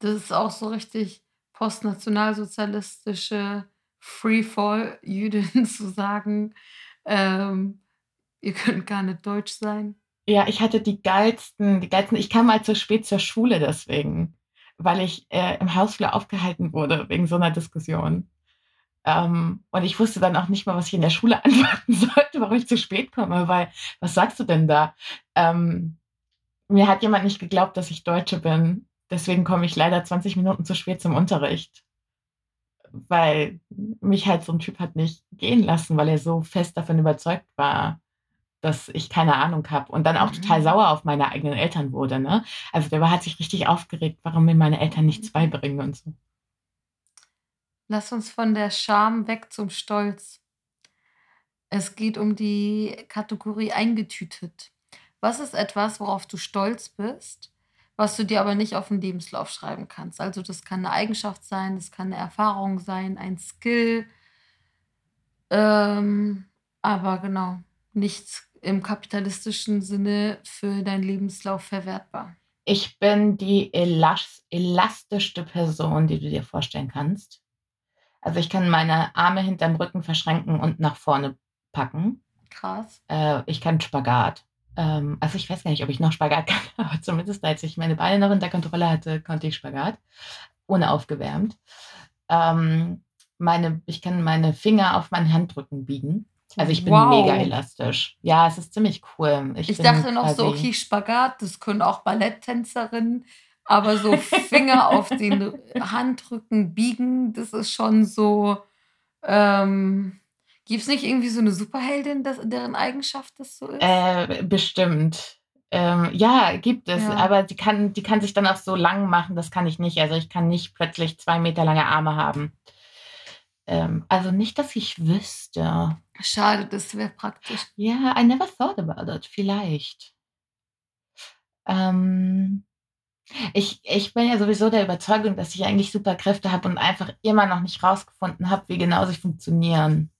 Das ist auch so richtig postnationalsozialistische Freefall-Jüdin zu sagen, ähm: „Ihr könnt gar nicht deutsch sein.“ Ja, ich hatte die geilsten die geilsten ich kam halt so spät zur Schule deswegen, weil ich, äh, im Hausflur aufgehalten wurde wegen so 'ner Diskussion. Ähm, und ich wusste dann auch nicht mal, was ich in der Schule antworten sollte, warum ich zu spät komme, weil was sagst du denn da? Ähm, mir hat jemand nicht geglaubt, dass ich Deutsche bin. Deswegen komme ich leider 20 Minuten zu spät zum Unterricht. Weil mich halt so 'n Typ hat nicht gehen lassen, weil er so fest davon überzeugt war, dass ich keine Ahnung habe und dann auch total Mhm. sauer auf meine eigenen Eltern wurde, ne? Also, der war hat sich richtig aufgeregt, warum mir meine Eltern nichts beibringen und so. Lass uns von der Scham weg zum Stolz. Es geht um die Kategorie eingetütet. Was ist etwas, worauf du stolz bist, was du dir aber nicht auf 'n Lebenslauf schreiben kannst? Also, das kann 'ne Eigenschaft sein, das kann 'ne Erfahrung sein, ein Skill ähm, aber genau, nichts im kapitalistischen Sinne für deinen Lebenslauf verwertbar. Ich bin die elas elastischste Person, die du dir vorstellen kannst. Also, ich kann meine Arme hinterm Rücken verschränken und nach vorne packen. Krass. Äh, ich kann Spagat. Ähm, also, ich weiß gar nicht, ob ich noch Spagat kann, aber zumindest als ich meine Beine noch unter Kontrolle hatte, konnte ich Spagat, ohne aufgewärmt. Ähm, meine ich kann meine Finger auf meinen Handrücken biegen. Also, ich bin mega Wow. elastisch. Ja, es ist ziemlich cool. Ich Ich dachte noch so, okay, Spagat, das können auch Balletttänzerinnen, aber so Finger auf den Handrücken biegen, das ist schon so ähm, gibt's nicht irgendwie so 'ne Superheldin, das deren Eigenschaft das so ist? Äh, bestimmt. Ähm, ja, gibt es, Ja. aber die kann die kann sich dann auch so lang machen, das kann ich nicht. Also, ich kann nicht plötzlich 2 Meter lange Arme haben. Ähm, also, nicht, dass ich wüsste. Schade, das wäre praktisch. Ja, I never thought about it. Vielleicht. Ähm, ich ich bin ja sowieso der Überzeugung, dass ich eigentlich Superkräfte habe und einfach immer noch nicht rausgefunden habe, wie genau sie funktionieren.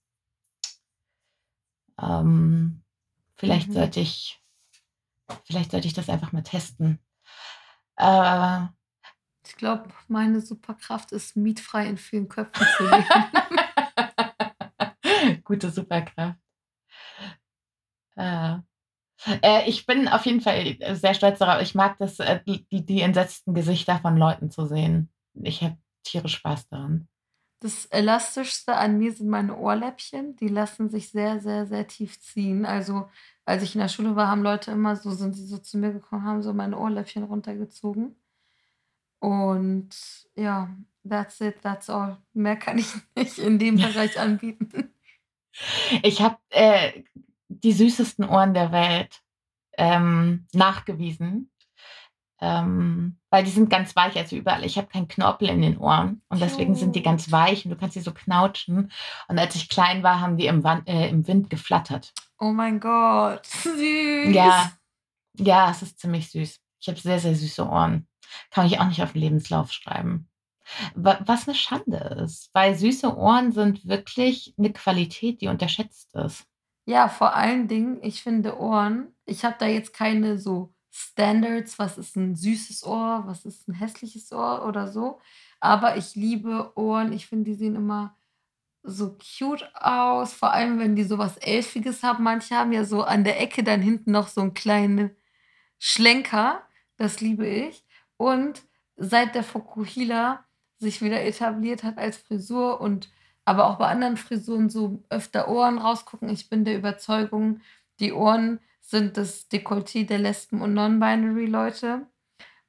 Ähm, vielleicht Mhm. sollte ich vielleicht sollte ich das einfach mal testen. Äh Ich glaube, meine Superkraft ist, mietfrei in vielen Köpfen zu leben. Gute Superkraft. Äh. Äh, ich bin auf jeden Fall, äh, sehr stolz darauf. Ich mag das, äh, die die die entsetzten Gesichter von Leuten zu sehen. Ich habe tierisch Spaß daran. Das Elastischste an mir sind meine Ohrläppchen. Die lassen sich sehr, sehr, sehr tief ziehen. Also, als ich in der Schule war, haben Leute immer so sind sie so zu mir gekommen, haben so meine Ohrläppchen runtergezogen. Und ja, that's it, that's all. Mehr kann ich nicht in dem Bereich anbieten. Ich habe, äh, die süßesten Ohren der Welt, ähm, nachgewiesen. Ähm, weil die sind ganz weich, also überall. Ich habe keinen Knorpel in den Ohren und deswegen sind die ganz weich und du kannst sie so knautschen. Und als ich klein war, haben die im Wan äh, im Wind geflattert. Oh mein Gott, süß. Ja, ja, es ist ziemlich süß. Ich habe sehr, sehr süße Ohren. Kann ich auch nicht auf 'n Lebenslauf schreiben. Wa was 'ne Schande ist, weil süße Ohren sind wirklich 'ne Qualität, die unterschätzt ist. Ja, vor allen Dingen, ich finde Ohren ich habe da jetzt keine so Standards, was ist 'n süßes Ohr, was ist 'n hässliches Ohr oder so, aber ich liebe Ohren. Ich finde, die sehen immer so cute aus, vor allem, wenn die so was Elfiges haben. Manche haben ja so an der Ecke dann hinten noch so 'n kleine Schlenker, das liebe ich. Und seit der Fokuhila sich wieder etabliert hat als Frisur und aber auch bei anderen Frisuren so öfter Ohren rausgucken. Ich bin der Überzeugung, die Ohren sind das Dekolleté der Lesben und Non-Binary-Leute.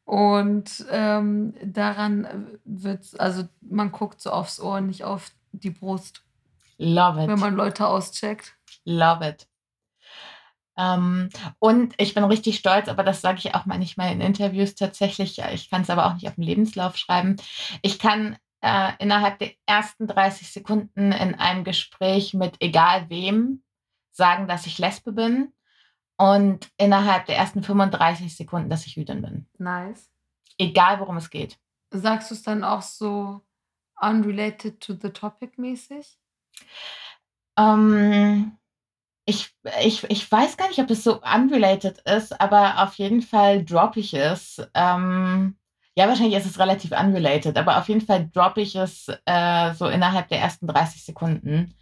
Und, ähm, daran, wird's also, man guckt so aufs Ohr, nicht auf die Brust Love wenn it. man Leute auscheckt. Love it. Ähm, und ich bin richtig stolz, aber das sage ich auch manchmal in Interviews tatsächlich, ich kann's aber auch nicht auf 'n Lebenslauf schreiben. Ich kann, äh, innerhalb der ersten 30 Sekunden in einem Gespräch mit egal wem sagen, dass ich Lesbe bin und innerhalb der ersten 35 Sekunden, dass ich Jüdin bin. Nice. Egal, worum es geht. Sagst du's dann auch so unrelated to the topic mäßig? Ähm, ich ich ich weiß gar nicht, ob es so unrelated ist, aber auf jeden Fall droppe ich es. Ähm, ja, wahrscheinlich ist es relativ unrelated, aber auf jeden Fall droppe ich es, äh, so innerhalb der ersten 30 Sekunden.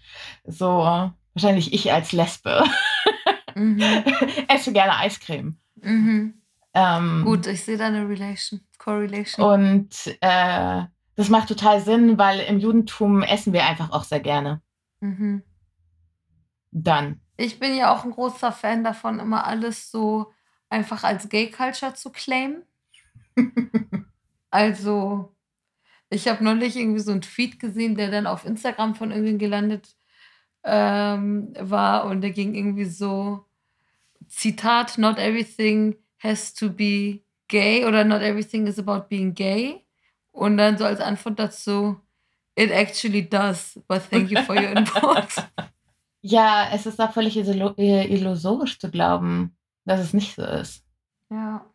So wahrscheinlich ich als Lesbe. Mhm. Esse gerne Eiscreme. Mhm. Ähm Gut, ich sehe da 'ne Relation Correlation. und, äh, das macht total Sinn, weil im Judentum essen wir einfach auch sehr gerne. Mhm. Done. Ich bin ja auch 'n großer Fan davon, immer alles so einfach als Gay Culture zu claimen. Also, ich habe neulich irgendwie so 'n Tweet gesehen, der dann auf Instagram von irgendwem gelandet, ähm, war und der ging irgendwie so, Zitat: „Not everything has to be gay“ oder „Not everything is about being gay.“ Und dann so als Antwort dazu: „It actually does, but thank you for your input.“ Ja, es ist auch völlig äh, illusorisch zu glauben, dass es nicht so ist. Ja.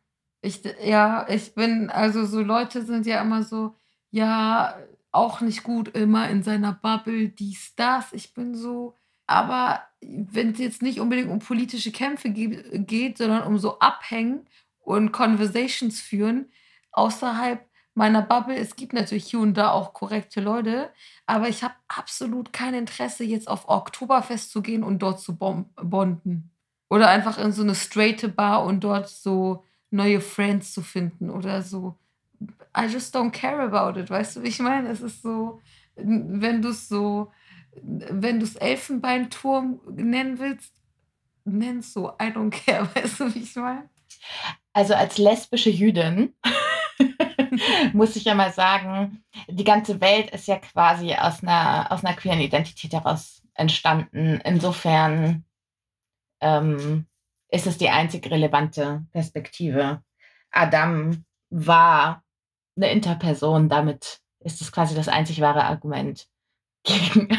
Ich ja, ich bin also, so Leute sind ja immer so: „Ja, auch nicht gut, immer in seiner Bubble, dies, das.“ Ich bin so aber wenn's jetzt nicht unbedingt um politische Kämpfe ge geht, sondern um so Abhängen und Conversations führen außerhalb meiner Bubble. Es gibt natürlich hier und da auch korrekte Leute, aber ich habe absolut kein Interesse, jetzt auf Oktoberfest zu gehen und dort zu bonden. Oder einfach in so eine straighte Bar und dort so neue Friends zu finden oder so. I just don't care about it, weißt du, wie ich meine? Es ist so, wenn du es so, wenn du es Elfenbeinturm nennen willst, nenn es so, I don't care, weißt du, wie ich meine? Also als lesbische Jüdin muss ich ja mal sagen, die ganze Welt ist ja quasi aus einer, aus einer queeren Identität heraus entstanden. Insofern ähm, ist es die einzig relevante Perspektive. Adam war eine Interperson, damit ist es quasi das einzig wahre Argument gegen,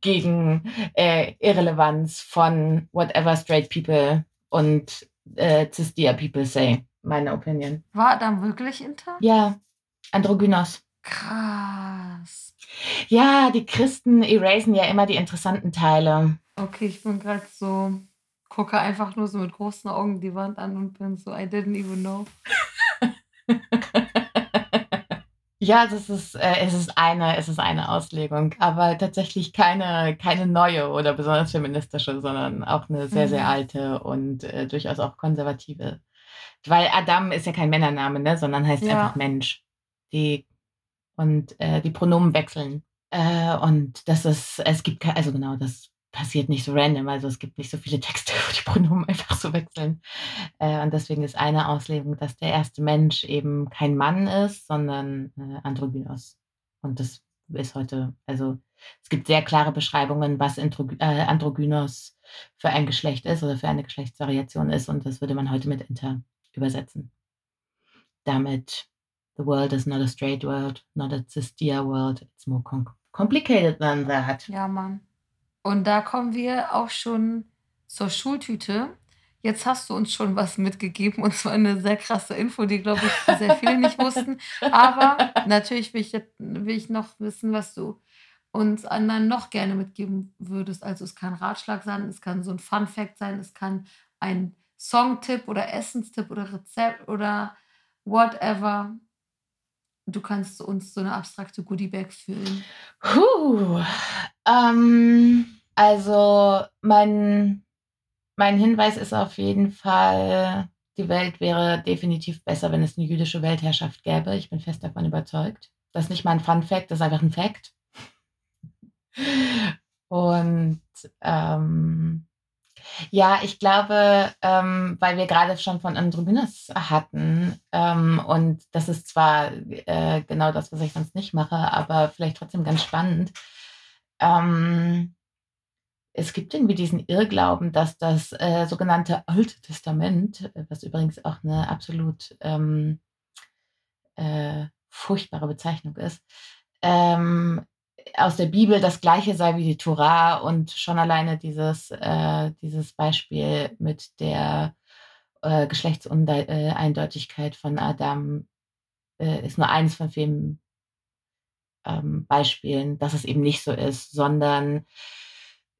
gegen äh, Irrelevanz von whatever straight people und äh, cisdia people say, meine Opinion. War Adam wirklich inter? Ja, Androgynos. Krass. Ja, die Christen erasen ja immer die interessanten Teile. Okay, ich bin gerade so, gucke einfach nur so mit großen Augen die Wand an und bin so, I didn't even know. Ja, das ist, äh, es ist eine, es ist eine Auslegung, aber tatsächlich keine, keine neue oder besonders feministische, sondern auch eine sehr, sehr mhm. alte und äh, durchaus auch konservative. Weil Adam ist ja kein Männername, ne, sondern heißt ja. einfach Mensch. Die, und äh, die Pronomen wechseln. Äh, und das ist, es gibt, also genau, das passiert nicht so random. Also es gibt nicht so viele Texte, wo die Pronomen einfach so wechseln. Äh, und deswegen ist eine Auslegung, dass der erste Mensch eben kein Mann ist, sondern äh, Androgynos. Und das ist heute, also es gibt sehr klare Beschreibungen, was Androgy äh, Androgynos für ein Geschlecht ist oder für eine Geschlechtsvariation ist. Und das würde man heute mit Inter übersetzen. Damit, the world is not a straight world, not a cisdia world, it's more complicated than that. Ja, Mann. Und da kommen wir auch schon zur Schultüte. Jetzt hast du uns schon was mitgegeben und zwar eine sehr krasse Info, die, glaube ich, sehr viele nicht wussten. Aber natürlich will ich, will ich noch wissen, was du uns anderen noch gerne mitgeben würdest. Also es kann Ratschlag sein, es kann so ein Fun Fact sein, es kann ein Songtipp oder Essenstipp oder Rezept oder whatever. Du kannst uns so eine abstrakte Goodiebag füllen. Puh. Ähm, also mein, mein Hinweis ist auf jeden Fall, die Welt wäre definitiv besser, wenn es eine jüdische Weltherrschaft gäbe. Ich bin fest davon überzeugt. Das ist nicht mal ein Fun Fact, das ist einfach ein Fact. Und ähm, ja, ich glaube, ähm, weil wir gerade schon von Androgynous hatten, ähm, und das ist zwar äh, genau das, was ich sonst nicht mache, aber vielleicht trotzdem ganz spannend. Ähm, es gibt irgendwie diesen Irrglauben, dass das äh, sogenannte Alte Testament, was übrigens auch eine absolut ähm, äh, furchtbare Bezeichnung ist, ähm, aus der Bibel das gleiche sei wie die Torah und schon alleine dieses, äh, dieses Beispiel mit der äh, Geschlechtsuneindeutigkeit von Adam äh, ist nur eines von vielen ähm, Beispielen, dass es eben nicht so ist, sondern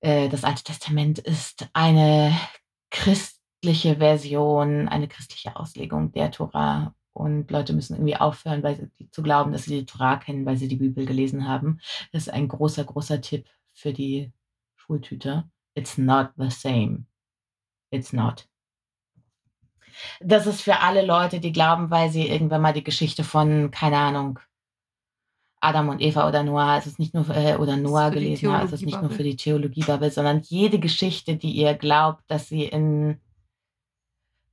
äh, das Alte Testament ist eine christliche Version, eine christliche Auslegung der Torah und Leute müssen irgendwie aufhören, weil sie, zu glauben, dass sie die Torah kennen, weil sie die Bibel gelesen haben. Das ist ein großer, großer Tipp für die Schultüte. It's not the same. It's not. Das ist für alle Leute, die glauben, weil sie irgendwann mal die Geschichte von, keine Ahnung, Adam und Eva oder Noah, es ist nicht nur äh, oder Noah gelesen haben, es ist nicht nur für die Theologiebubble, sondern jede Geschichte, die ihr glaubt, dass sie in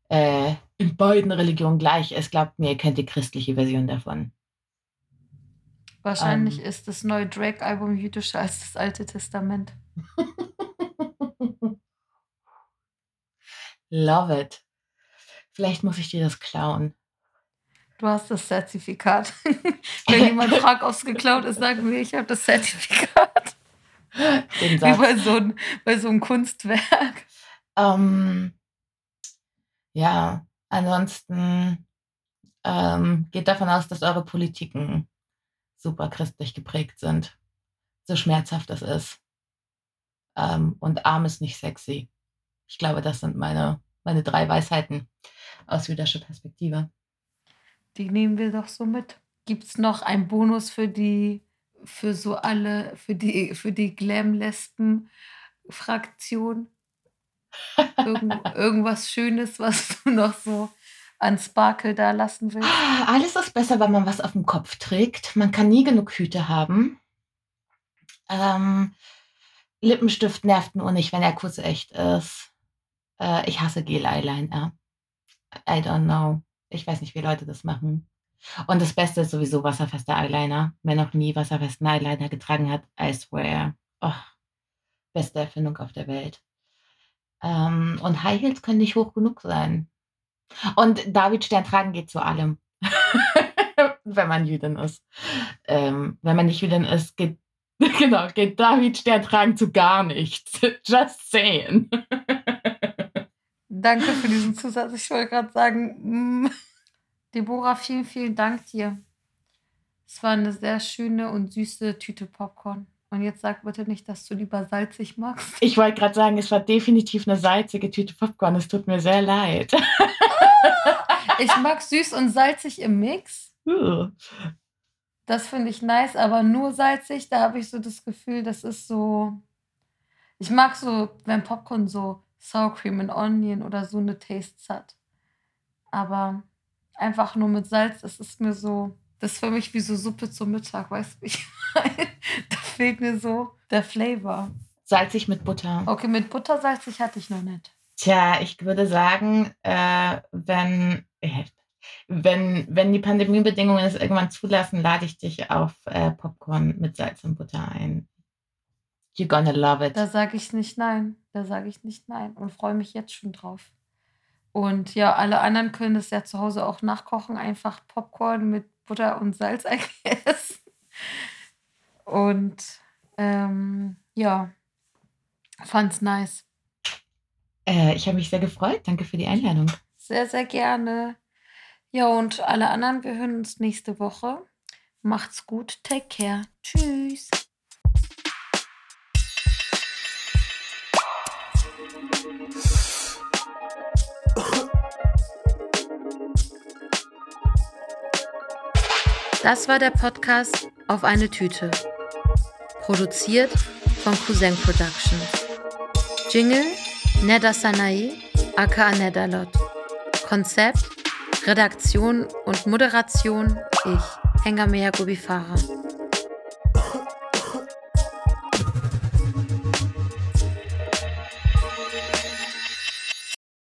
äh, in beiden Religionen gleich ist. Glaubt mir, ihr kennt die christliche Version davon. Wahrscheinlich ähm. ist das neue Drake-Album jüdischer als das Alte Testament. Love it. Vielleicht muss ich dir das klauen. Du hast das Zertifikat. Wenn jemand fragt, ob es geklaut ist, sagen wir, ich habe das Zertifikat. Wie bei so, ein, bei so einem Kunstwerk. Ähm, ja, ansonsten ähm, geht davon aus, dass eure Politiken super christlich geprägt sind. So schmerzhaft es ist. Ähm, und arm ist nicht sexy. Ich glaube, das sind meine, meine drei Weisheiten aus jüdischer Perspektive. Die nehmen wir doch so mit. Gibt es noch einen Bonus für die, für so alle, für die, für die Glam-Lesben-Fraktion? Irgend, irgendwas Schönes, was du noch so an Sparkle da lassen willst? Alles ist besser, wenn man was auf dem Kopf trägt. Man kann nie genug Hüte haben. Ähm, Lippenstift nervt nur nicht, wenn er kurz echt ist. Äh, ich hasse Gel-Eyeliner. I don't know. Ich weiß nicht, wie Leute das machen. Und das Beste ist sowieso wasserfester Eyeliner. Wer noch nie wasserfesten Eyeliner getragen hat, I swear. Oh, beste Erfindung auf der Welt. Ähm, und High Heels können nicht hoch genug sein. Und David Stern tragen geht zu allem. wenn man Jüdin ist. Ähm, wenn man nicht Jüdin ist, geht, genau, geht David Stern tragen zu gar nichts. Just saying. Danke für diesen Zusatz. Ich wollte gerade sagen, mm, Deborah, vielen, vielen Dank dir. Es war eine sehr schöne und süße Tüte Popcorn. Und jetzt sag bitte nicht, dass du lieber salzig magst. Ich wollte gerade sagen, es war definitiv eine salzige Tüte Popcorn. Es tut mir sehr leid. ich mag süß und salzig im Mix. Uh. Das finde ich nice, aber nur salzig, da habe ich so das Gefühl, das ist so. Ich mag so, wenn Popcorn so Sour Cream and Onion oder so eine Tastes hat. Aber einfach nur mit Salz, das ist mir so, das ist für mich wie so Suppe zum Mittag, weißt du? da fehlt mir so der Flavor. Salzig mit Butter. Okay, mit Butter salzig hatte ich noch nicht. Tja, ich würde sagen, äh, wenn, äh, wenn, wenn die Pandemiebedingungen es irgendwann zulassen, lade ich dich auf äh, Popcorn mit Salz und Butter ein. You're gonna love it. Da sage ich nicht nein. Da sage ich nicht nein und freue mich jetzt schon drauf. Und ja, alle anderen können es ja zu Hause auch nachkochen. Einfach Popcorn mit Butter und Salz, I guess. Und ähm, ja, fand's nice. Äh, ich habe mich sehr gefreut. Danke für die Einladung. Sehr, sehr gerne. Ja, und alle anderen, wir hören uns nächste Woche. Macht's gut. Take care. Tschüss. Das war der Podcast auf eine Tüte. Produziert von Cousin Productions. Jingle Neda Sanae, aka Nedalot. Konzept, Redaktion und Moderation ich, Hengamea Gubifara.